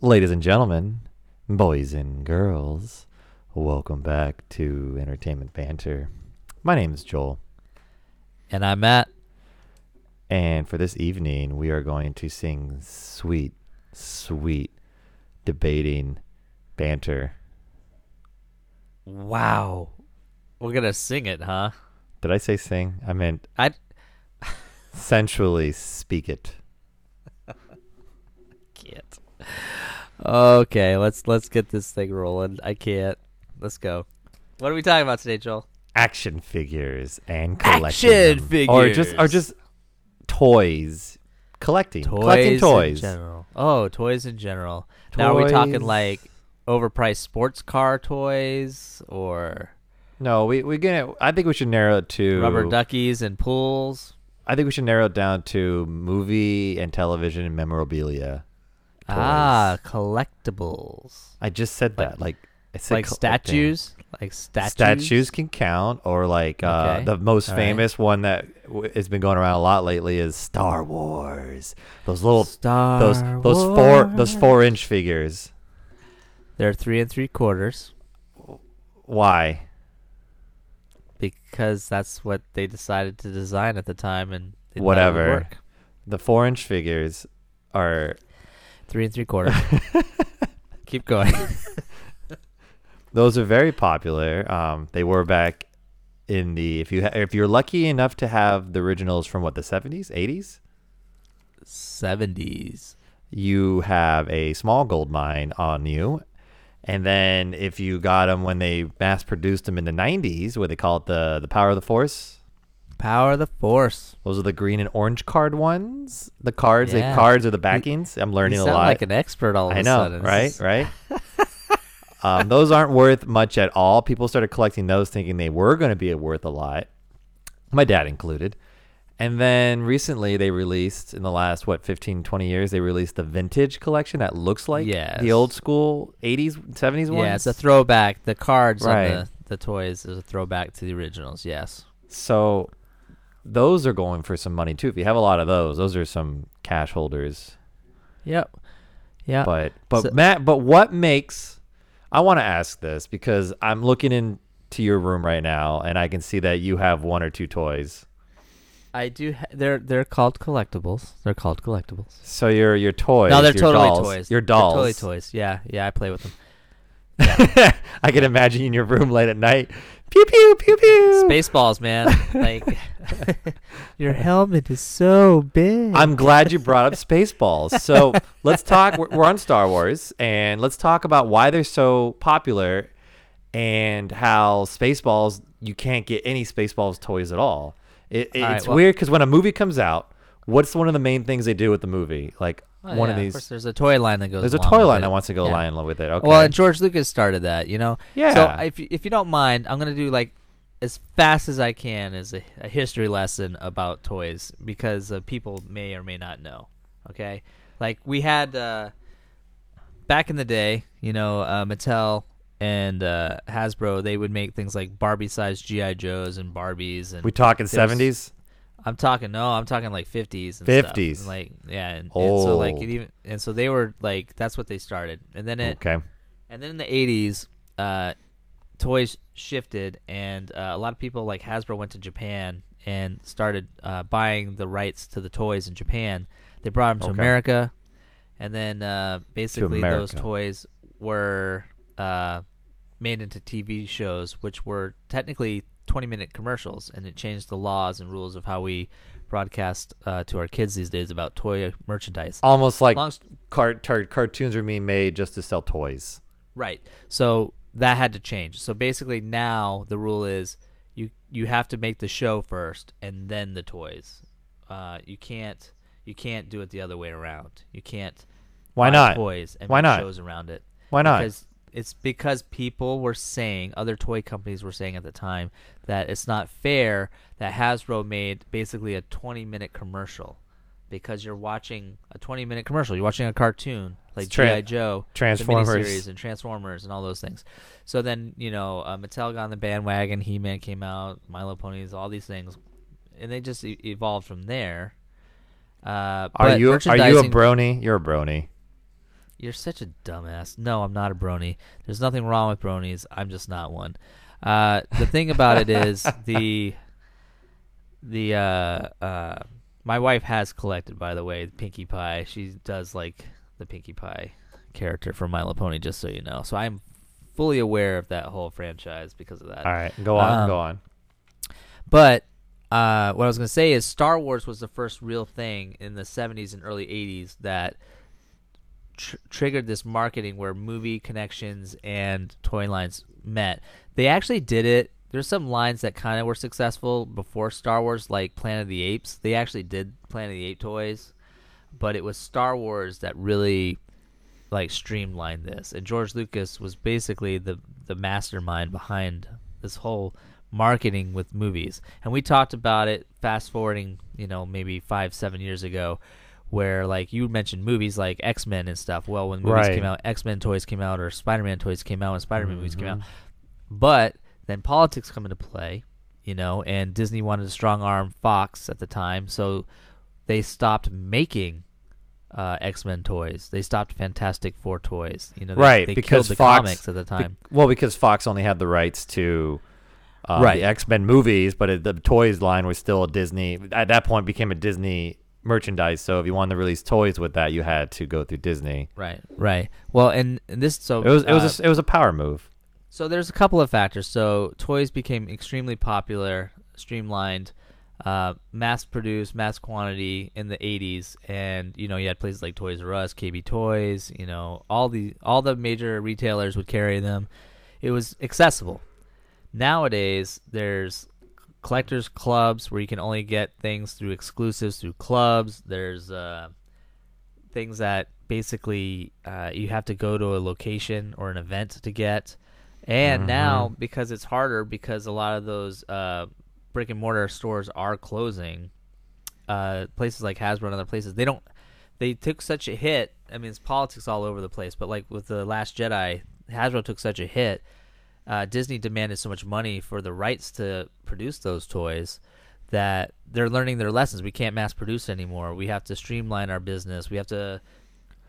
Ladies and gentlemen, boys and girls, welcome back to Entertainment Banter. My name is Joel, And I'm Matt. and for this evening, we are going to sing sweet, sweet debating banter. Wow. We're going to sing it, huh? Did I say sing? I meant I sensually speak it. can't. Okay, let's let's get this thing rolling. I can't. Let's go. What are we talking about today, Joel? Action figures and collecting Action them. or just or just toys, collecting, Toys collecting toys. in general. Oh, toys in general. Now are we talking like overpriced sports car toys or No, we we gonna. I think we should narrow it to rubber duckies and pools? I think we should narrow it down to movie and television and memorabilia. Ah, collectibles. I just said that. Like I said, Like collecting. statues? Like statues? Statues can count, or like uh, Okay. the most All right. famous one that w- has been going around a lot lately is Star Wars. Those little Star those those four those four inch figures. They're three and three quarters Why? because that's what they decided to design at the time, and they thought it would Whatever. work. The four inch figures are Three and three quarter. Keep going. those are very popular. Um, they were back in the if you ha- if you're lucky enough to have the originals from what the 70s, 80s, Seventies. you have a small gold mine on you. And then if you got them when they mass produced them in the 90s, what they call it the the power of the force, Power of the Force. those are the green and orange card ones. The cards, Yeah. the cards are the backings. I'm learning a lot. like an expert all of I a know, sudden. Right? Right? um, those aren't worth much at all. People started collecting those thinking they were going to be worth a lot. My dad included. And then recently they released in the last what 15 20 years they released the vintage collection that looks like Yes. the old school 80s 70s ones. Yeah, it's a throwback. The cards Right. on the, the toys is a throwback to the originals. Yes. So those are going for some money too. If you have a lot of those, those are some cash holders. Yep. Yeah. But but So- Matt, but what makes I want to ask this because I'm looking into your room right now and I can see that you have one or two toys. I do. Ha- they're they're called collectibles. They're called collectibles. So your your toys, no, they're totally dolls, toys. Your dolls. They're totally toys. Yeah, yeah. I play with them. I can imagine you in your room late at night. Pew pew pew pew. Spaceballs, man. like your helmet is so big. I'm glad you brought up Spaceballs. So let's talk. We're, we're on Star Wars, and let's talk about why they're so popular, and how Spaceballs you can't get any Spaceballs toys at all. It, it- All right, it's well- weird because when a movie comes out, what's one of the main things they do with the movie? Like Oh, one yeah, of course, these. there's a toy line that goes. There's a toy line that wants to go Yeah. line with it. Okay. Well, and George Lucas started that, you know. Yeah. So if you- if you don't mind, I'm gonna do like as fast as I can as a, a history lesson about toys because uh, people may or may not know. Okay, like we had uh, back in the day, you know, uh, Mattel and uh, Hasbro, they would make things like Barbie-sized GI Joes and Barbies, and we talking seventies. I'm talking no, I'm talking like 50s and stuff. 50s. And, like yeah, and, and so like it even and so they were like that's what they started, and then it Okay. and then in the 80s, uh, toys shifted, and uh, a lot of people like Hasbro went to Japan and started uh, buying the rights to the toys in Japan. They brought them to Okay. America, and then uh, basically those toys were uh, made into TV shows, which were technically 20 minute commercials, and it changed the laws and rules of how we broadcast uh, to our kids these days about toy merchandise. Almost like Long cart- tar- cartoons are being made just to sell toys. Right. So that had to change. So basically now the rule is you you have to make the show first and then the toys. Uh, you can't you can't do it the other way around. You can't Why not? toys and Why make not? shows around it. Why not? Because it's because people were saying, other toy companies were saying at the time that it's not fair that Hasbro made basically a 20 minute commercial because you're watching a 20 minute commercial. You're watching a cartoon like tran- G.I. Joe, Transformers. miniseries, and Transformers, and all those things. So then, you know, uh, Mattel got on the bandwagon. He Man came out, My Little Ponies, all these things, and they just e- evolved from there. Uh, Are you are you a brony? You're a brony. You're such a dumbass. No, I'm not a brony. There's nothing wrong with bronies. I'm just not one. Uh, the thing about it is the the uh, uh, my wife has collected, by the way, Pinkie Pie. She does like the Pinkie Pie character from My Little Pony, just so you know. So I'm fully aware of that whole franchise because of that. All right, go on, Um, go on. But uh, what I was going to say is Star Wars was the first real thing in the 70s and early 80s that tr- triggered this marketing where movie connections and toy lines met. They actually did it. There's some lines that kind of were successful before Star Wars, like Planet of the Apes. They actually did Planet of the Ape toys, but it was Star Wars that really like streamlined this. And George Lucas was basically the the mastermind behind this whole marketing with movies. And we talked about it fast forwarding, you know, maybe 5 7 years ago where like you mentioned movies like X-Men and stuff. Well, when movies Right. came out, X-Men toys came out or Spider-Man toys came out and Spider-Man movies came out. Mhm. But then politics come into play, you know, and Disney wanted to strong arm Fox at the time, so they stopped making uh, X Men toys. They stopped Fantastic Four toys. You know, they, Right, They because killed the Fox- comics at the Be- time. well, because Fox only had the rights to uh, Right. the X Men movies, but it, the toys line was still a Disney. At that point, became a Disney merchandise. So if you wanted to release toys with that, you had to go through Disney. Right, right. Well, and, and this so It was it uh, was a, it was a power move. So there's a couple of factors. So toys became extremely popular, streamlined, uh, mass produced, mass quantity in the 80s, and you know you had places like Toys R Us, KB Toys, you know all the all the major retailers would carry them. It was accessible. Nowadays, there's collectors clubs where you can only get things through exclusives through clubs. There's uh, things that basically uh, you have to go to a location or an event to get. And now, because it's harder, because a lot of those uh, brick and mortar stores are closing, uh, places like Hasbro and other places, they don't. They took such a hit. I mean, it's politics all over the place. But like with the Last Jedi, Hasbro took such a hit. Uh, Disney demanded so much money for the rights to produce those toys that they're learning their lessons. We can't mass produce anymore. We have to streamline our business. We have to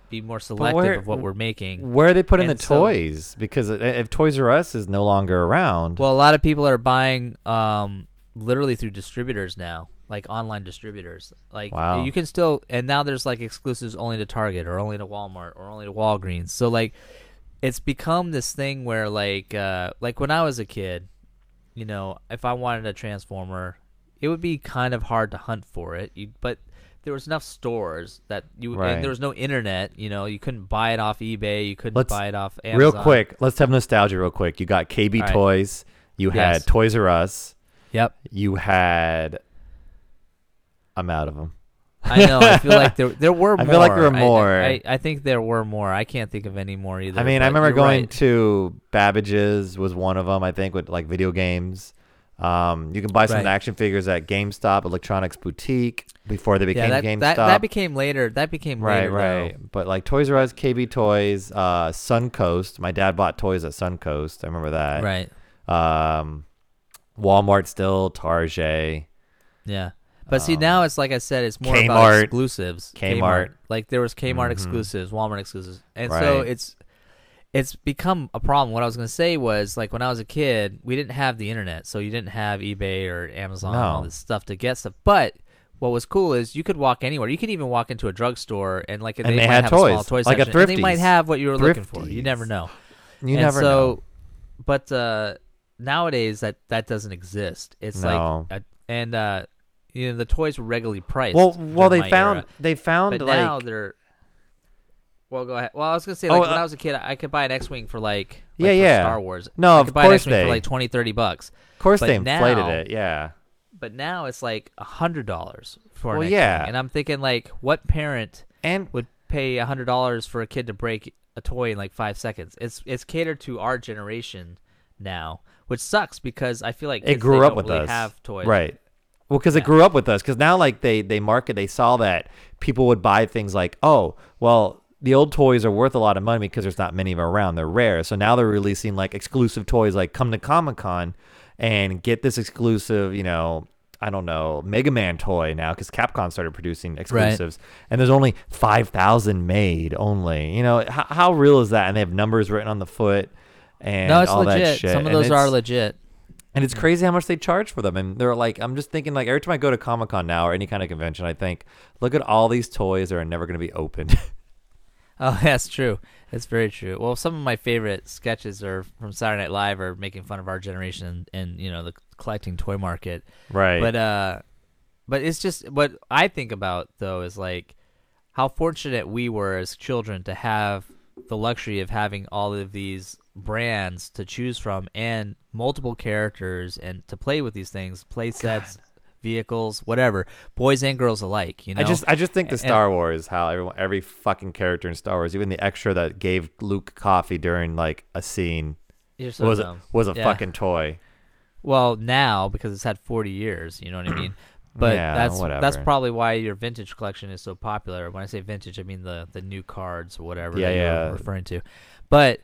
be more selective where- of what we're making. Where are they putting the And so- toys? Because if Toys R Us is no longer around, Well, a lot of people are buying um, literally through distributors now, like online distributors. Like Wow. you can still, and now there's like exclusives only to Target or only to Walmart or only to Walgreens. So like, it's become this thing where like, uh, like when I was a kid, you know, if I wanted a transformer, it would be kind of hard to hunt for it. You, but there was enough stores that you, Right. and there was no internet. You know, you couldn't buy it off eBay. You couldn't Let's- buy it off Amazon. real quick, let's have nostalgia real quick. You got KB right. Toys, you Yes. had Toys R Us, Yep. you had. I'm out of them. I know. I feel like there there were. I more. feel like there were I- more. I, I, think there were more. I can't think of any more either. I mean, I remember going right. to Babbage's was one of them. I think with like video games. Um, you can buy some Right. action figures at GameStop, Electronics Boutique before they became yeah, that, GameStop. that that became later. That became right, later. right. though. But like Toys R Us, KB Toys, uh, Suncoast. My dad bought toys at Suncoast. I remember that. Right. Um, Walmart still, Target. Yeah. But see, Um, now it's like I said, it's more about Kmart. exclusives. Kmart. Like there was Kmart Mhm. exclusives, Walmart exclusives, and so it's it's become a problem. What I was gonna say was like when I was a kid, we didn't have the internet, so you didn't have eBay or Amazon and all this stuff to get stuff. But what was cool is you could walk anywhere. You could even walk into a drugstore and like And they, they might had have a small toys, toy like a section, and they might have what you were looking for. You never know. You and never so, know. But uh, nowadays that that doesn't exist. It's No. like, a, and uh, you know, the toys were regularly priced. Well, well, they found era. they found but like now they're. Well, go ahead. Well, I was gonna say Oh, like when uh, I was a kid, I could buy an X-wing for like, Yeah, like, for yeah. Star Wars. No, I of could buy an course X-wing they- for like 20, 30 bucks. Of course, but they inflated now- it. Yeah. But now it's like a hundred dollars for an Well, X-wing. yeah. and I'm thinking like, what parent And would pay a hundred dollars for a kid to break a toy in like five seconds? It's it's catered to our generation now, which sucks because I feel like it grew up with really us. Have toys, Right. Well, because it grew up with us. Because now, like they they market, they saw that people would buy things like, oh, well, the old toys are worth a lot of money because there's not many of them around. They're rare. So now they're releasing like exclusive toys, like come to Comic Con and get this exclusive, you know, I don't know, Mega Man toy now because Capcom started producing exclusives, and there's only five thousand made only. You know, h- how real is that? And they have numbers written on the foot, and no, it's all that legit. shit. Some of And those are legit. And it's crazy how much they charge for them. And they're like, I'm just thinking, like, every time I go to Comic Con now or any kind of convention, I think, look at all these toys that are never going to be opened. Oh, that's true. That's very true. Well, some of my favorite sketches are from Saturday Night Live, are making fun of our generation and you know the collecting toy market. right. But uh, but it's just what I think about though is like how fortunate we were as children to have the luxury of having all of these brands to choose from and multiple characters and to play with these things, play sets, vehicles, whatever, boys and girls alike. You know, I just, I just think the And- Star Wars, how everyone, every fucking character in Star Wars, even the extra that gave Luke coffee during like a scene, so was dumb. a, was a Yeah. fucking toy. Well, now because it's had 40 years, you know what I mean. But Yeah, that's that's probably why your vintage collection is so popular. When I say vintage, I mean the the new cards or whatever Yeah, yeah. referring to. But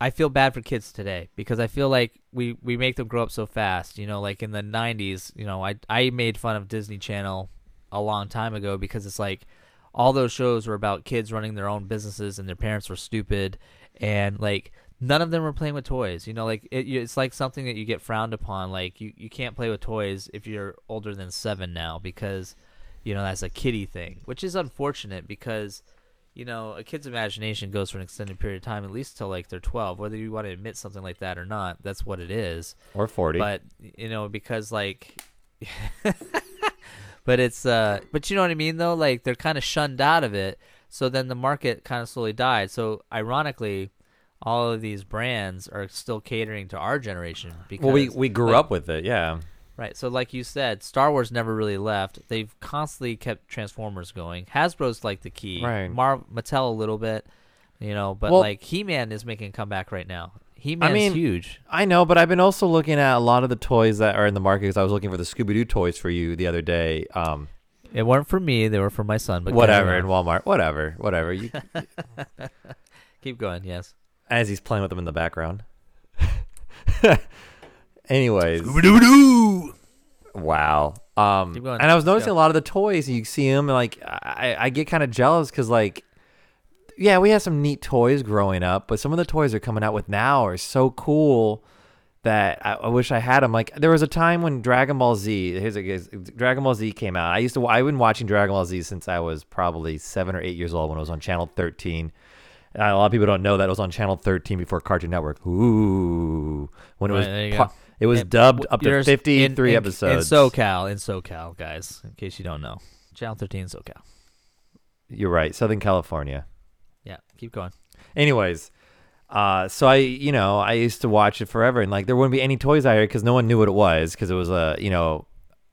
I feel bad for kids today because I feel like we we make them grow up so fast. You know, like in the 90s, you know, I I made fun of Disney Channel a long time ago because it's like all those shows were about kids running their own businesses and their parents were stupid and like none of them were playing with toys you know like it, it's like something that you get frowned upon like you, you can't play with toys if you're older than seven now because you know that's a kiddie thing which is unfortunate because you know a kid's imagination goes for an extended period of time at least till like they're 12 whether you want to admit something like that or not that's what it is. Or 40. but you know because like but it's uh but you know what i mean though? Like they're kind of shunned out of it. So then the market kind of slowly died. So ironically all of these brands are still catering to our generation because well, we, we grew like- up with it, yeah. Right so like you said star wars never really left they've constantly kept transformers going hasbro's like the key Right. Mar- mattel a little bit you know but Well- like he-man is making a comeback right now he-man's mean, huge I know, but I've been also looking at a lot of the toys that are in the market because I was looking for the Scooby Doo toys for you the other day. Um, it weren't for me they were for my son but whatever in. Walmart, whatever, whatever. You, keep going yes as he's playing with them in the background. Anyways, wow. Um, Keep going. and I was noticing Go. a lot of the toys. and You see them, and like I, I get kind of jealous because, like, yeah, we had some neat toys growing up, but some of the toys they're coming out with now are so cool that I, I wish I had them. Like, there was a time when Dragon Ball Z, here's a, here's- Dragon Ball Z came out. I used to, I've been watching Dragon Ball Z since I was probably seven or eight years old when it was on Channel 13. Uh, a lot of people don't know that it was on Channel 13 before Cartoon Network. Ooh, when it Right, there you was go. It was And dubbed up to 53 in, in- episodes. In SoCal, in SoCal, guys, in case you don't know. Channel 13 SoCal. You're right, Southern California. Yeah, keep going. Anyways, uh, so I, you know, I used to watch it forever, and like there wouldn't be any toys out here because no one knew what it was because it was a, you know,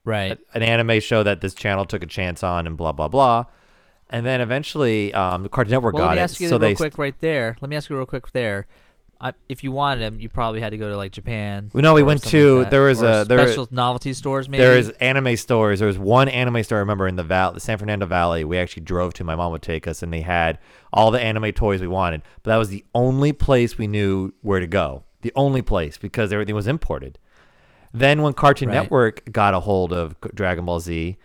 Right. an anime show that this channel took a chance on, and blah blah blah. And then eventually, um, the Cartoon Network Well, got let me it. ask you so real they, quick right there. Let me ask you real quick there. I, if you wanted them, you probably had to go to like Japan. We know we went to- like there was or a- there- special novelty stores. Maybe There is anime stores. There was one anime store I remember in the val- the San Fernando Valley. We actually drove to. My mom would take us, and they had all the anime toys we wanted. But that was the only place we knew where to go. The only place because everything was imported. Then when Cartoon Right. Network got a hold of Dragon Ball Z,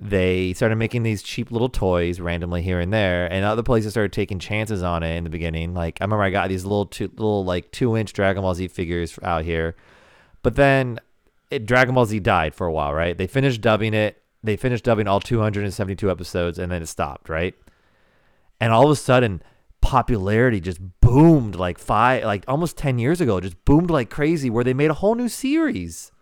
they started making these cheap little toys randomly here and there, and other places started taking chances on it in the beginning. Like I remember I got these little two little like two inch Dragon Ball Z figures out here, but then it, Dragon Ball Z died for a while, right? They finished dubbing it. They finished dubbing all 272 episodes, and then it stopped, right? And all of a sudden, popularity just boomed like five, like almost 10 years ago, just boomed like crazy, where they made a whole new series.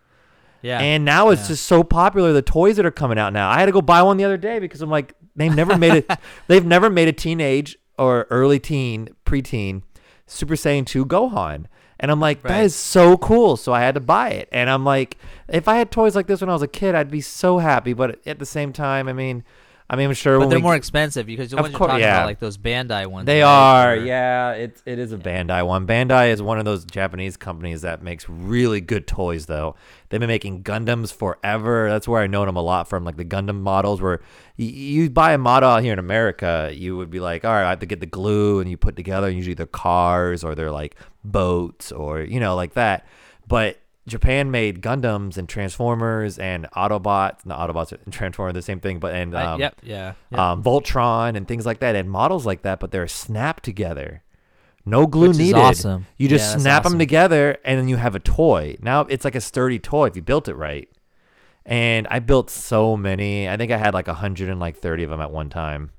Yeah. And now it's Yeah. just so popular. The toys that are coming out now, I had to go buy one the other day because I'm like, they've never made it. they've never made a teenage or early teen, preteen Super Saiyan 2 Gohan. And I'm like, that Right. is so cool. So I had to buy it. And I'm like, if I had toys like this when I was a kid, I'd be so happy. But at the same time, I mean, I mean, I'm sure but they're we, more expensive because the Of ones you're course- talking yeah. about, like those Bandai ones. They right, are, or- yeah. It it is a Bandai one. Bandai is one of those Japanese companies that makes really good toys, though. They've been making Gundams forever. That's where I know them a lot from, like the Gundam models. Where y- you buy a model out here in America, you would be like, all right, I have to get the glue, and you put together. Usually they're cars or they're like boats or you know like that. But Japan made Gundams and Transformers and Autobots. Not Autobots and Transformers, the same thing, but and um, yep, yeah. yep. um, Voltron and things like that, and models like that, but they're snapped together. No glue Which needed. awesome. You just Yeah, snap them together, and then you have a toy. Now it's like a sturdy toy if you built it right. And I built so many. I think I had like a hundred and like thirty of them at one time.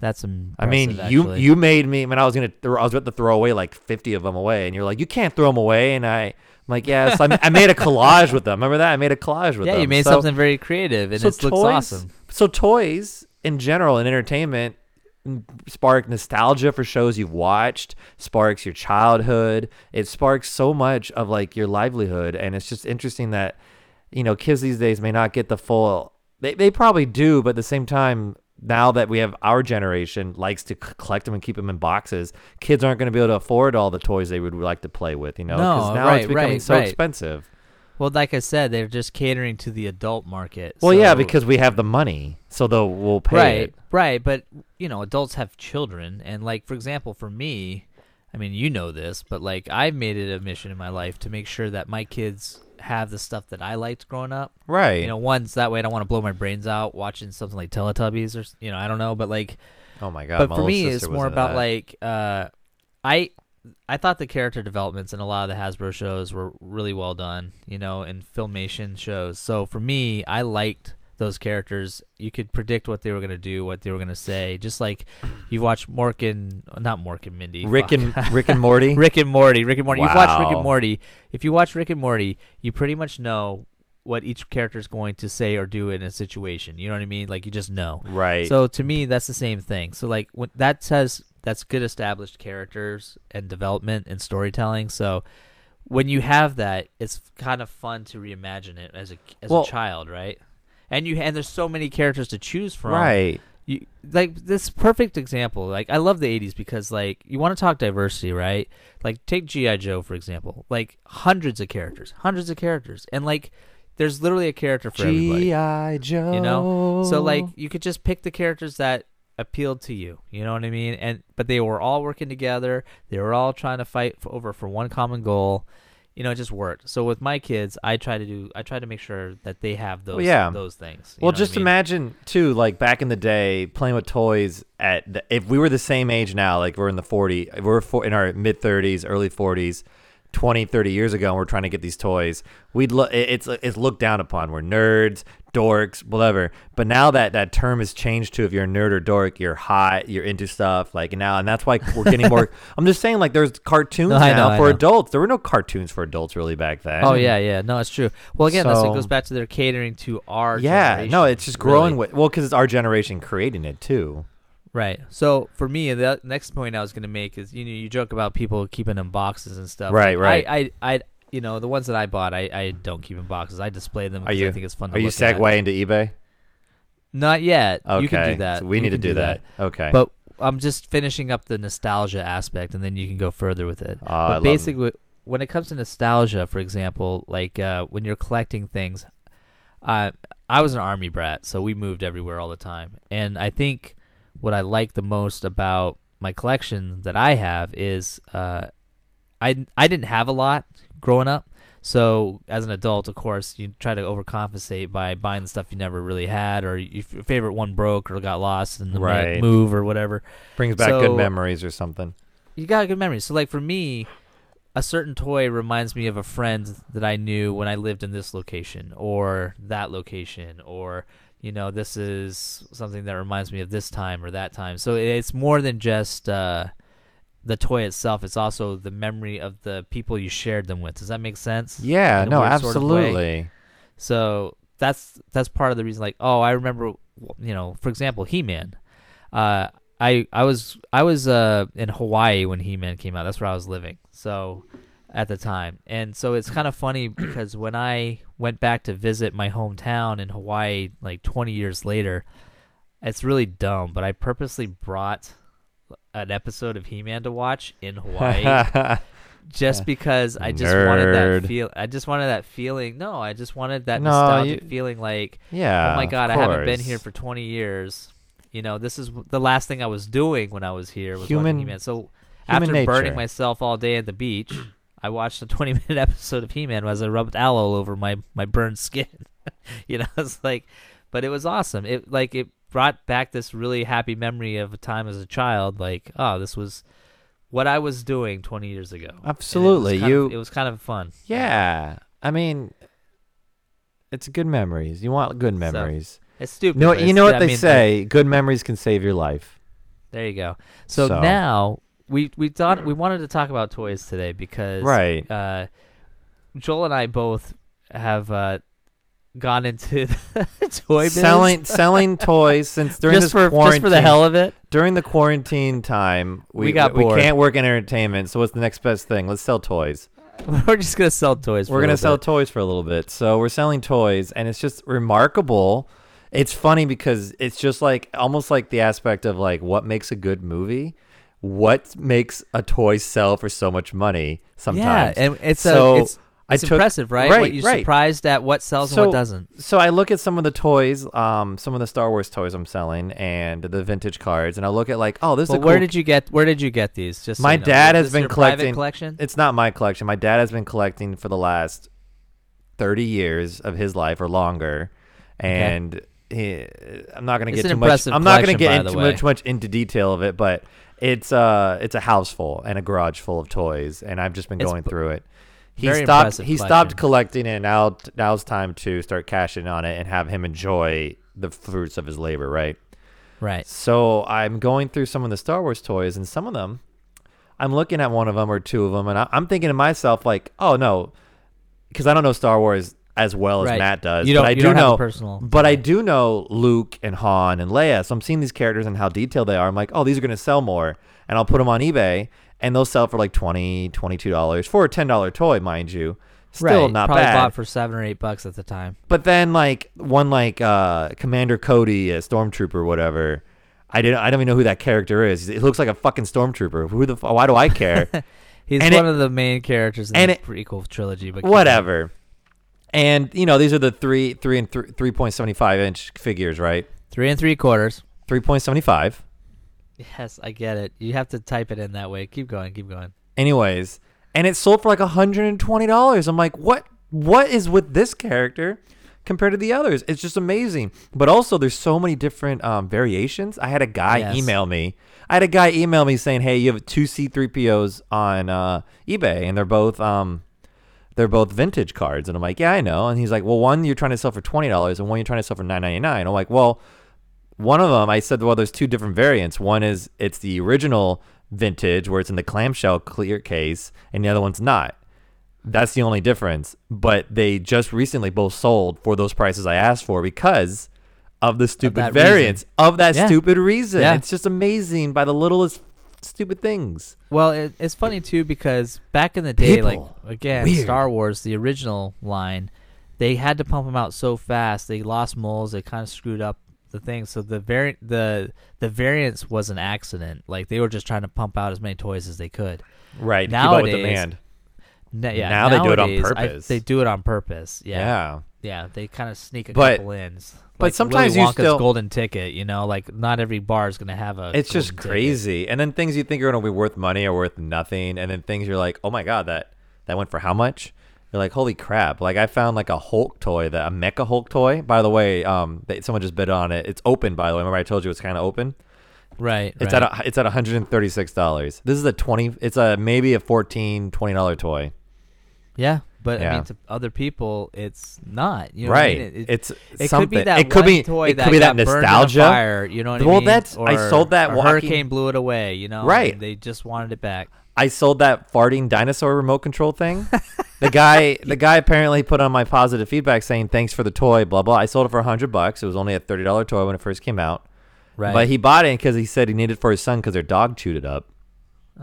That's impressive, I mean, you actually. you made me when I was gonna I was about to throw away like fifty of them away, and you're like, you can't throw them away, and I. I'm like, yeah, so I, I made a collage with them. Remember that? I made a collage with yeah, them. Yeah, you made So- something very creative, and so it looks toys- awesome. So toys in general and entertainment mm, spark nostalgia for shows you've watched, sparks your childhood. It sparks so much of like your livelihood, and it's just interesting that you know kids these days may not get the full. They they probably do, but at the same time. Now that we have our generation likes to c- collect them and keep them in boxes, kids aren't going to be able to afford all the toys they would like to play with, you know, No, now right, it's becoming right, so right. expensive. Well, like I said, they're just catering to the adult market. Well, yeah, because we have the money, so they'll we'll pay right, it. right. But you know, adults have children, and like for example, for me, I mean, you know this, but like I've made it a mission in my life to make sure that my kids have the stuff that I liked growing up. Right. You know, one's that way I don't want to blow my brains out watching something like Teletubbies or you know I don't know, but like Oh my god! but my for me, it's more about that. like uh, I I thought the character developments in a lot of the Hasbro shows were really well done, you know, in filmation shows. So for me, I liked those characters. You could predict what they were gonna do, what they were gonna say. Just like you watch Mork and not Mork and Mindy, Rick fuck. and Rick and Morty. Rick and Morty. Rick and Morty. You've watched Rick and Morty. If you watch Rick and Morty, you pretty much know what each character is going to say or do in a situation. You know what I mean? Like you just know. right. So to me, that's the same thing. So like when that says that's good established characters and development and storytelling. So when you have that, it's kind of fun to reimagine it as a as Well- a child, right? And you and there's so many characters to choose from. right. You like this perfect example. Like I love the '80s because like you want to talk diversity, right? Like take GI Joe for example. Like hundreds of characters, hundreds of characters, and like there's literally a character for everybody. G.I. Joe. You know, so like you could just pick the characters that appealed to you. You know what I mean? And but they were all working together. They were all trying to fight for, over for one common goal. You know, it just worked. So with my kids, I try to do. I try to make sure that they have those. yeah. those things. Well, what I just mean? imagine too, like back in the day, playing with toys. At the, if we were the same age now, like we're in the forty, if we're for, in our mid thirties, early forties. 20 30 years ago and we're trying to get these toys we'd look it's it's looked down upon we're nerds dorks whatever but now that that term has changed to if you're a nerd or dork you're hot you're into stuff like now and that's why we're getting more i'm just saying like there's cartoons No, now know, for adults there were no cartoons for adults really back then Oh yeah, yeah. No, it's true. Well, again, that's, it goes back to their catering to our. yeah no it's just growing really. with well because it's our generation creating it too Right. So for me, the next point I was going to make is you know you joke about people keeping in boxes and stuff. Right, right. I, I, I, you know, the ones that I bought, I, I don't keep in boxes. I display them because I think it's fun. To are you at. segue into ebay Not yet. okay You can do that. so we You need to can do that. okay But I'm just finishing up the nostalgia aspect, and then you can go further with it. I but love- basically, when it comes to nostalgia, for example, like uh, when you're collecting things, uh, I was an army brat, so we moved everywhere all the time, and I think what I like the most about my collection that I have is uh, I I didn't have a lot growing up. So as an adult, of course, you try to overcompensate by buying the stuff you never really had, or your favorite one broke or got lost in the Right. move or whatever brings back so- good memories or something you got good memories. So like for me, a certain toy reminds me of a friend that I knew when I lived in this location or that location or you know this is something that reminds me of this time or that time. So it's more than just uh, the toy itself. It's also the memory of the people you shared them with. Does that make sense? yeah no weird sort of absolutely So that's that's part of the reason. Like, oh, I remember, you know, for example, He Man. Uh, I I was I was uh in Hawaii when He Man came out. That's where I was living. So at the time, and so it's kind of funny because when I went back to visit my hometown in Hawaii, like 20 years later, it's really dumb. But I purposely brought an episode of He Man to watch in Hawaii just because I just wanted that feel. I just wanted that feeling. No, I just wanted that No, nostalgic you- feeling. Like, yeah oh my god, I haven't been here for 20 years. You know, this is the last thing I was doing when I was here. Was Human- watching He-Man. So human after burning myself all day at the beach, I watched a 20 minute episode of He Man as I rubbed aloe over my my burned skin. you know, it's like, but it was awesome. It like it brought back this really happy memory of a time as a child. Like, oh, this was what I was doing 20 years ago. And it Absolutely. You of- it was kind of fun. Yeah. I mean it's good memories. You want good memories. It's stupid. you know, you know what I they mean, say, good memories can save your life. there you go. So, So- now we we thought we wanted to talk about toys today because Right. uh, Joel and I both have uh, gone into the toy selling selling toys since during just this for quarantine just for the hell of it. during the quarantine time we, We got we bored. can't work in entertainment so what's the next best thing let's sell toys We're just gonna sell toys. for we're gonna sell bit. toys for a little bit so we're selling toys and it's just remarkable it's funny because it's just like almost like the aspect of like what makes a good movie what makes a toy sell for so much money sometimes Yeah, and it's So, a it's, it's took- impressive, right? right, What you're right. surprised at what sells and what doesn't. So I look at some of the toys, um, some of the Star Wars toys I'm selling, and the vintage cards, and I look at like, oh, this is Well, where cool did you get where did you get these? Just so My you know. dad has been collecting- collection. It's not my collection. My dad has been collecting for the last thirty years of his life or longer, and he, I'm not gonna It's get too much. I'm not gonna get into the too way. much, much into detail of it, but it's uh it's a house full and a garage full of toys, and I've just been It's going through it. He very stopped. He stopped collecting it. Now, now it's time to start cashing on it and have him enjoy the fruits of his labor. Right. right. So I'm going through some of the Star Wars toys, and some of them, I'm looking at one of them or two of them, and I, I'm thinking to myself like, oh no, because I don't know Star Wars as well as Matt does. You don't- but I you do don't have know personal- But I do know Luke and Han and Leia. So I'm seeing these characters and how detailed they are. I'm like, oh, these are going to sell more, and I'll put them on eBay, and they'll sell for like 20 dollars for a ten dollar toy, mind you. Still right. not Probably bad. bought for seven or eight bucks at the time. But then like one like uh Commander Cody, a stormtrooper, whatever. I didn't. I don't even know who that character is. It looks like a fucking stormtrooper. Who the? Why do I care? He's And one it- of the main characters in and the it- prequel trilogy. But whatever. And you know these are the three, three and th- three point seventy five inch figures, right? Three and three quarters. Three point seventy five. Yes, I get it. You have to type it in that way. Keep going. Keep going. Anyways, and it sold for like hundred and twenty dollars. I'm like, what? What is with this character compared to the others? It's just amazing. But also, there's so many different um, variations. I had a guy Yes. email me. I had a guy email me saying, "Hey, you have two C3POs on uh, eBay, and they're both um, they're both vintage cards." And I'm like, "Yeah, I know." And he's like, "Well, one you're trying to sell for twenty dollars, and one you're trying to sell for nine ninety nine. I'm like, "Well." One of them, I said, well, there's two different variants. One is it's the original vintage where it's in the clamshell clear case, and the other one's not. That's the only difference. But they just recently both sold for those prices I asked for because of the stupid that variants of that Yeah. stupid reason. Yeah. It's just amazing by the littlest stupid things. Well, it, it's funny too because back in the day, People. like again, Weird. Star Wars, the original line, they had to pump them out so fast. They lost molds. They kind of screwed up the thing. So the variant, the the variance was an accident. Like they were just trying to pump out as many toys as they could. Right. Nowadays, demand. Na- yeah, Now they do it on nowadays, I- purpose. they do it on purpose. Yeah, Yeah. yeah. They kind of sneak a But- couple ins. but sometimes Willy you Wonka's still- golden ticket. You know, like not every bar is gonna have a. It's just golden ticket. crazy. And then things you think are going to be worth money are worth nothing. And then things you're like, oh my God, that, that went for how much? You're like, holy crap. Like I found like a Hulk toy, that a Mecha Hulk toy. By the way, um, they, someone just bid on it. It's open, by the way. Remember I told you it's kind of open? Right. It's right. at a, it's at $136. This is a 20, it's a maybe a 14 $20 toy. Yeah, but I mean, to other people, it's not. You know what I right. mean? It- it- it's It something. could be that it could one be, toy it that could be that nostalgia. fire, you know what I mean? Well, that's- I sold that walking- hurricane blew it away. You know, Right. they just wanted it back. I sold that farting dinosaur remote control thing. the guy, the guy apparently put on my positive feedback saying thanks for the toy, blah blah. I sold it for a hundred bucks. It was only a thirty dollar toy when it first came out, Right. but he bought it because he said he needed it for his son because their dog chewed it up.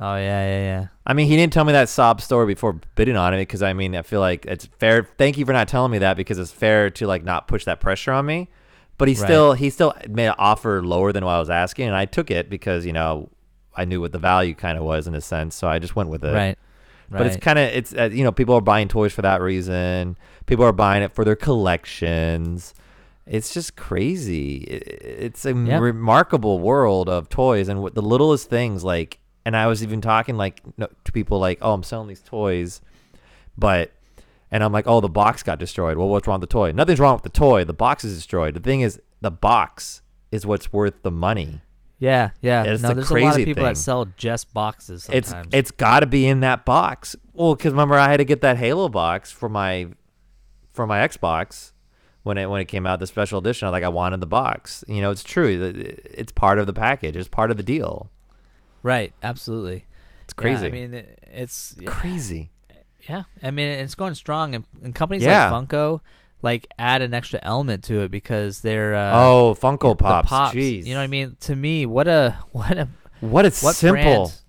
oh yeah, yeah, yeah. I mean, he didn't tell me that sob story before bidding on it because I mean, I feel like it's fair. Thank you for not telling me that because it's fair to like not push that pressure on me. But he Right. still he still made an offer lower than what I was asking, and I took it because you know I knew what the value kind of was in a sense, so I just went with it. Right. But it's kind of it's uh, you know people are buying toys for that reason. People are buying it for their collections. It's just crazy. It's a Yeah. remarkable world of toys and what the littlest things like. And I was even talking like no, to people like, "Oh, I'm selling these toys But and I'm like, oh, the box got destroyed. Well, what's wrong with the toy? Nothing's wrong with the toy. The box is destroyed. The thing is, the box is what's worth the money. Yeah, yeah. It's no, the there's a lot of people thing. that sell just boxes. It's it's got to be in that box. Well, because remember, I had to get that Halo box for my for my Xbox when it when it came out, the special edition. I like I wanted the box. You know, it's true. It's part of the package. It's part of the deal. right. Absolutely. It's Yeah, crazy. I mean, it- it's crazy. yeah. I mean, it's going strong, and, and companies Yeah. like Funko like add an extra element to it because they're uh, oh, Funko Pops. pops. Jeez. You know what I mean? To me, what a what a What a what simple. brand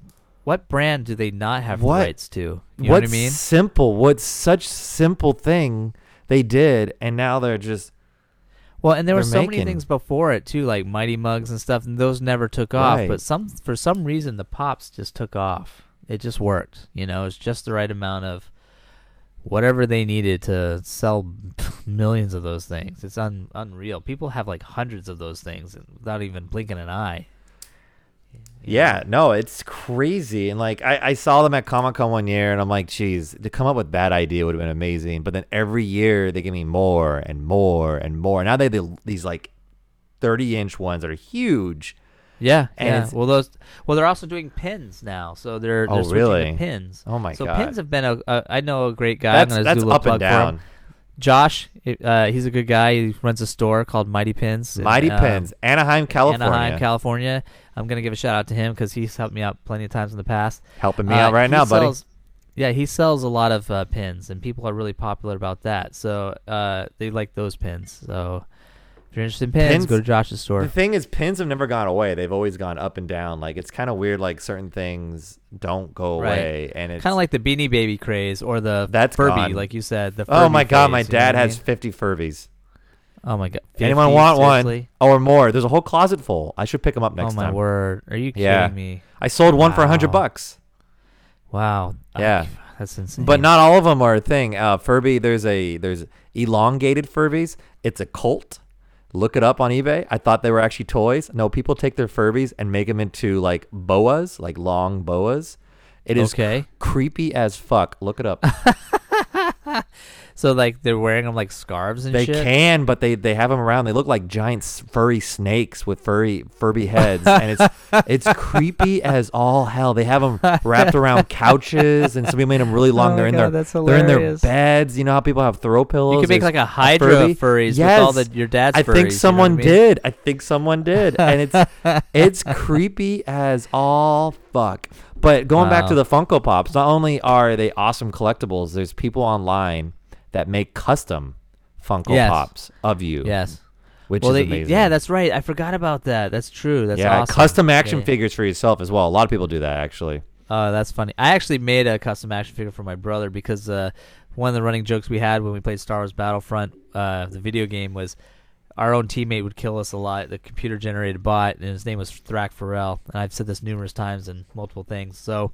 what brand do they not have What- rights to? You know what what I mean? simple. What such simple thing they did, and now they're just Well, and there were so many things before it too, like Mighty Muggs and stuff, and those never took off. Right. But some for some reason the pops just took off. It just worked. You know, it's just the right amount of whatever they needed to sell millions of those things. It's un- unreal. People have like hundreds of those things without even blinking an eye. Yeah, no, it's crazy. And like I, I saw them at Comic Con one year and I'm like, geez, to come up with that idea would have been amazing. But then every year they give me more and more and more. Now they have these like 30 inch ones that are huge. Yeah, And yeah. Well, those. Well, they're also doing pins now, so they're they're Oh, really? pins. Oh my so God. So pins have been a, a. I know a great guy. That's that's do a up and down. Josh, uh, he's a good guy. He runs a store called Mighty Pins. in, Mighty um, Pins, Anaheim, California. Anaheim, California. I'm gonna give a shout out to him because he's helped me out plenty of times in the past. Helping me Uh, out right now, buddy. Yeah, he sells a lot of uh, pins, and people are really popular about that. So uh, they like those pins. So if you're interested in pins, Pins- go to Josh's store. The thing is, pins have never gone away. They've always gone up and down. Like it's kind of weird. Like certain things don't go Right. away, and it's Kind of like the Beanie Baby craze or the That's Furby, gone. like you said. The oh Furby my god, my phase, you know dad what I has mean? 50 Furbies. Oh my god. Anyone 50? want Seriously? one or more? There's a whole closet full. I should pick them up next oh my time. word! Are you kidding Yeah. me? I sold one for a hundred Wow. bucks, Wow. Yeah. That's insane. but not all of them are a thing. Uh, Furby, there's a there's elongated Furbies. It's a cult. Look it up on eBay. I thought they were actually toys. No, people take their Furbies and make them into like boas, like long boas. It is Okay. creepy as fuck. Look it up. So like they're wearing them like scarves and They shit. can, but they they have them around. They look like giant s- furry snakes with furry Furby heads, and it's it's creepy as all hell. They have them wrapped around couches, and some people made them really long. Oh they're my in God, their that's they're in their hilarious. beds. You know how people have throw pillows. You could make There's like a Hydra Furby. furries with all the your dad's. I furries, think you know someone what I mean? did. I think someone did, and it's it's creepy as all fuck. But going back to the Funko Pops, not only are they awesome collectibles, there's people online that make custom Funko Yes. Pops of you. Yes. which well, is they, amazing. yeah, that's right. I forgot about that. That's true. That's yeah, awesome. custom action Yeah. figures for yourself as well. A lot of people do that actually. Oh, that's funny. I actually made a custom action figure for my brother because uh, one of the running jokes we had when we played Star Wars Battlefront, uh, the video game, was our own teammate would kill us a lot. The computer generated bot, and his name was Thrak Farrell. And I've said this numerous times in multiple things. So,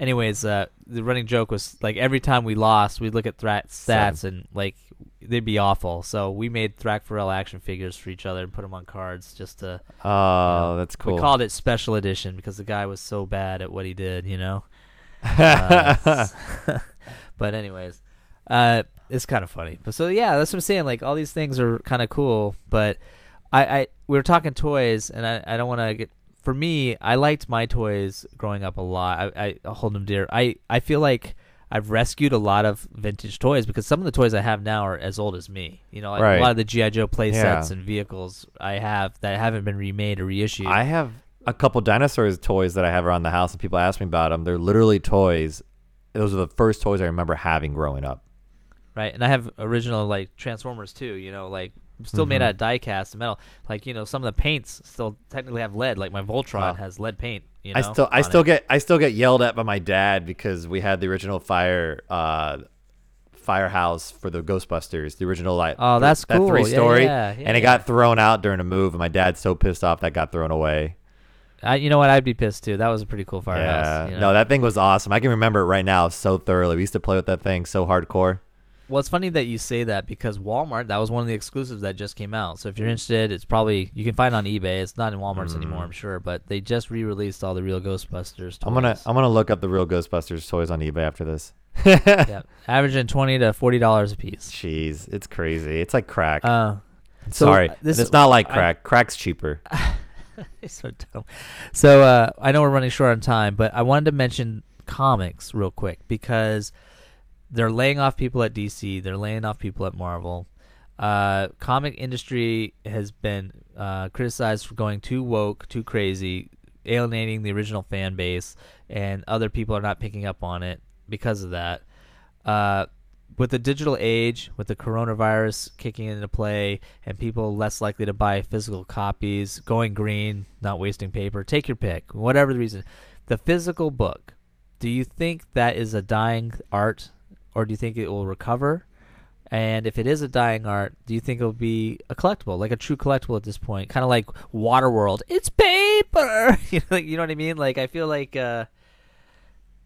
anyways, uh, the running joke was like every time we lost, we'd look at Thrak's stats and like they'd be awful. So we made Thrak Farrell action figures for each other and put them on cards just to. Oh, that's cool. We called it special edition because the guy was so bad at what he did, you know. Uh, but anyways, uh, it's kind of funny. But so yeah, that's what I'm saying. Like all these things are kind of cool, but I, I we were talking toys, and I, I don't want to get. For me, I liked my toys growing up a lot. I, I hold them dear. I, I feel like I've rescued a lot of vintage toys because some of the toys I have now are as old as me. You know, like Right. a lot of the GI Joe play Yeah. sets and vehicles I have that haven't been remade or reissued. I have a couple dinosaurs toys that I have around the house, and people ask me about them. They're literally toys. Those are the first toys I remember having growing up. right? And I have original like Transformers too. You know, like still made Mhm. out of die cast metal. Like you know, some of the paints still technically have lead. Like my Voltron Wow. has lead paint. You know, I still I still it. get I still get yelled at by my dad because we had the original fire uh firehouse for the Ghostbusters, the original like Oh, th- that's that cool. three Yeah, story, yeah, and it got thrown out during a move, and my dad's so pissed off that got thrown away. I, you know what? I'd be pissed too. That was a pretty cool firehouse. yeah, you know? no, that thing was awesome. I can remember it right now so thoroughly. We used to play with that thing so hardcore. Well, it's funny that you say that because Walmart that was one of the exclusives that just came out. So if you're interested, it's probably you can find it on eBay. It's not in Walmart's anymore, I'm sure, but they just re-released all the real Ghostbusters. Toys. I'm gonna I'm gonna look up the real Ghostbusters toys on eBay after this. yeah, averaging twenty to forty dollars a piece. Jeez, it's crazy. It's like crack. Uh, so Sorry, this- it's not like I- crack. Crack's cheaper. So dumb. So uh, I know we're running short on time, but I wanted to mention comics real quick because they're laying off people at DC. They're laying off people at Marvel. Uh, comic industry has been uh, criticized for going too woke, too crazy, alienating the original fan base, and other people are not picking up on it because of that. Uh, with the digital age, with the coronavirus kicking into play, and people less likely to buy physical copies, going green, not wasting paper, take your pick, whatever the reason. The physical book, do you think that is a dying art, or do you think it will recover? And if it is a dying art, do you think it'll be a collectible, like a true collectible at this point? Kind of like Waterworld, it's paper. you know, you know what I mean? Like I feel like. Uh,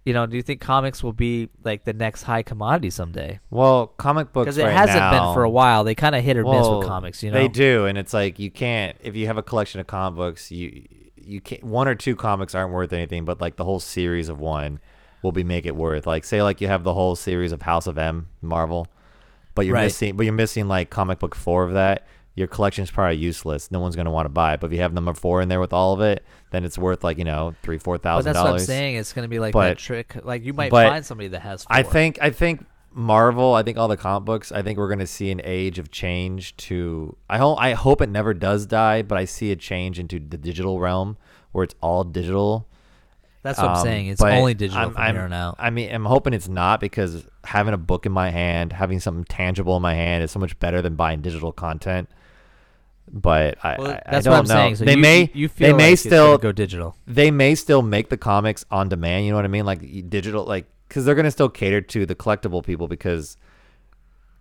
you know, do you think comics will be like the next high commodity someday? Well, comic books Because it right hasn't now, been for a while. They kind of hit or miss with comics, you know. They do, and it's like you can't if you have a collection of comic books, you you can't one or two comics aren't worth anything, but like the whole series of one will be make it worth. Like say like you have the whole series of House of M Marvel, but you're Right. missing but you're missing like comic book four of that. Your collection's probably useless. No one's gonna want to buy it. But if you have number four in there with all of it, then it's worth like you know three four thousand But that's what I'm saying. It's going to be like But- that trick. Like you might but find somebody that has. Four. I think I think Marvel, I think all the comic books, I think we're going to see an age of change to I hope I hope it never does die, but I see a change into the digital realm where it's all digital. That's what I'm Um, saying. It's only digital I'm- from I'm- here on out. I mean, I'm hoping it's not because having a book in my hand, having something tangible in my hand is so much better than buying digital content. But I, Well, I, I don't what I'm know. saying. So they you, may you, feel they may like it's still go digital. they may still make the comics on demand. You know what I mean? Like digital, like because they're gonna still cater to the collectible people because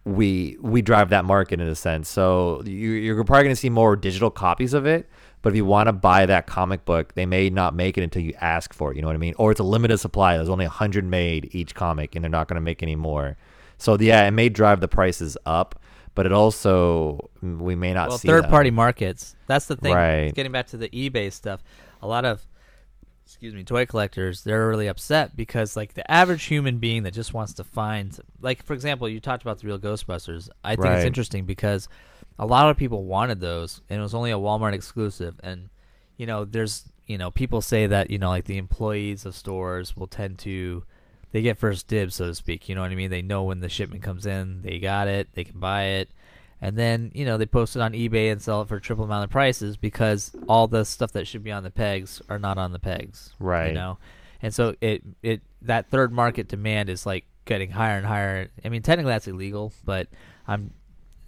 we we drive that market in a sense. So you, you're probably gonna see more digital copies of it. But if you want to buy that comic book, they may not make it until you ask for it. You know what I mean? Or it's a limited supply. There's only hundred made each comic, and they're not gonna make any more. So yeah, it may drive the prices up, but it also we may not Well, see third party markets. That's the thing. Right. Getting back to the eBay stuff, a lot of excuse me, toy collectors, they're really upset because like the average human being that just wants to find like for example, you talked about the real Ghostbusters. I think Right. it's interesting because a lot of people wanted those and it was only a Walmart exclusive and you know, there's you know, people say that, you know, like the employees of stores will tend to they get first dibs, so to speak. You know what I mean? They know when the shipment comes in, they got it, they can buy it, and then you know they post it on eBay and sell it for triple amount of prices because all the stuff that should be on the pegs are not on the pegs. Right. You know, and so it it that third market demand is like getting higher and higher. I mean, technically that's illegal, but I'm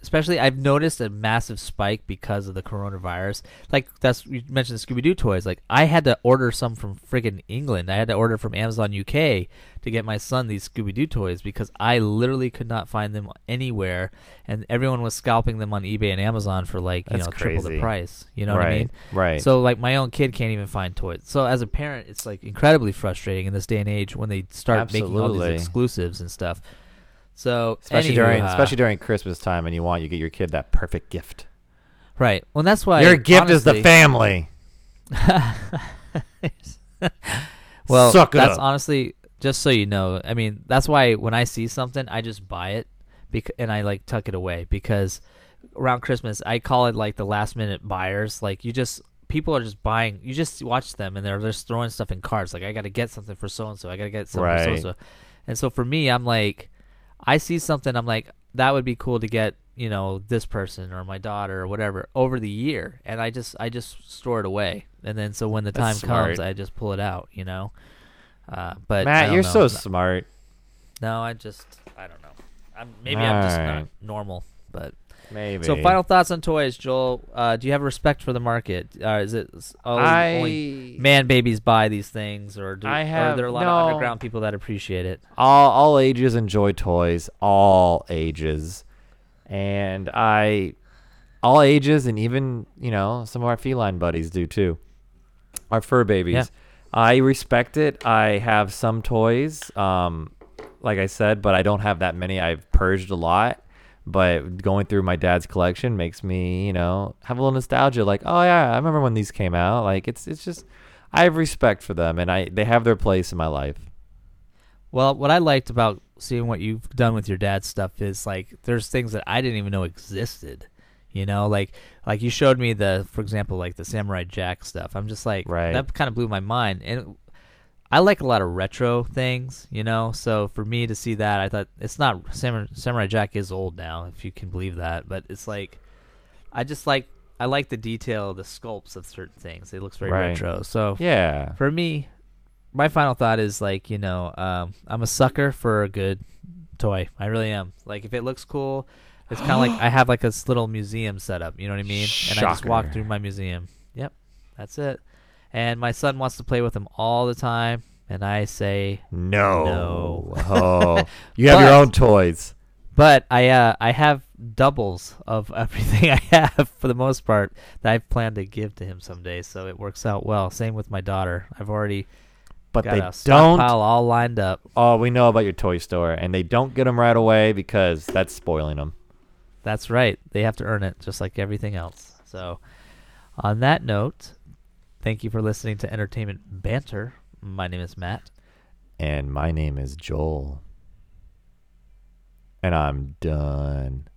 especially I've noticed a massive spike because of the coronavirus. Like that's you mentioned the Scooby Doo toys. Like I had to order some from friggin' England. I had to order from Amazon UK to get my son these Scooby Doo toys because I literally could not find them anywhere, and everyone was scalping them on eBay and Amazon for like you That's know triple the price. You know what I mean? right. So like my own kid can't even find toys. So as a parent, it's like incredibly frustrating in this day and age when they start making all these exclusives and stuff. So especially anywho, during uh, especially during Christmas time, and you want you get your kid that perfect gift. right. Well, that's why Your gift is the family. well, Suck it that's up. honestly just so you know. I mean, that's why when I see something, I just buy it, bec- and I like tuck it away because around Christmas, I call it like the last minute buyers. Like you just people are just buying. You just watch them, and they're just throwing stuff in carts. Like I got to get something for so and so. I got to get something for so and so. And so for me, I'm like, I see something. I'm like, that would be cool to get. You know, this person or my daughter or whatever over the year, and I just I just store it away, and then so when the time That's comes. I just pull it out. You know. Uh, but Matt, you're know. so smart. No, I just I don't know. I'm maybe I'm just not normal, but Maybe. so final thoughts on toys, Joel. Uh, do you have respect for the market? Uh, is it s- oh, only man babies buy these things, or do I are have- there a lot no. of underground people that appreciate it? all all ages enjoy toys. All ages, and I all ages, and even you know some of our feline buddies do too. Our fur babies. Yeah. I respect it. I have some toys, um, like I said, but I don't have that many. I've purged a lot. But going through my dad's collection makes me, you know, have a little nostalgia. Like, oh yeah, I remember when these came out. Like, it's it's just, I have respect for them, and I they have their place in my life. Well, what I liked about seeing what you've done with your dad's stuff is like there's things that I didn't even know existed. You know, like like you showed me the, for example, like the Samurai Jack stuff. I'm just like Right. that kind of blew my mind, and I like a lot of retro things. You know, so for me to see that, I thought it's not Samurai, Samurai Jack is old now, if you can believe that, but it's like I just like I like the detail, the sculpts of certain things. It looks very Right. retro. So Yeah. for me, my final thought is like you know, um, I'm a sucker for a good toy. I really am. Like if it looks cool, it's kind of like I have like this little museum set up. You know what I mean? Shocker. And I just walk through my museum. Yep, that's it. And my son wants to play with them all the time, and I say, No. No. Oh. You have your own toys. but I uh, I have doubles of everything I have for the most part that I plan to give to him someday. So it works out well. Same with my daughter. I've already But got they don't. all lined up. Oh, we know about your toy store, and they don't get them right away because that's spoiling them. That's right. They have to earn it just like everything else. So, on that note, thank you for listening to Entertainment Banter. My name is Matt. And my name is Joel. And I'm done.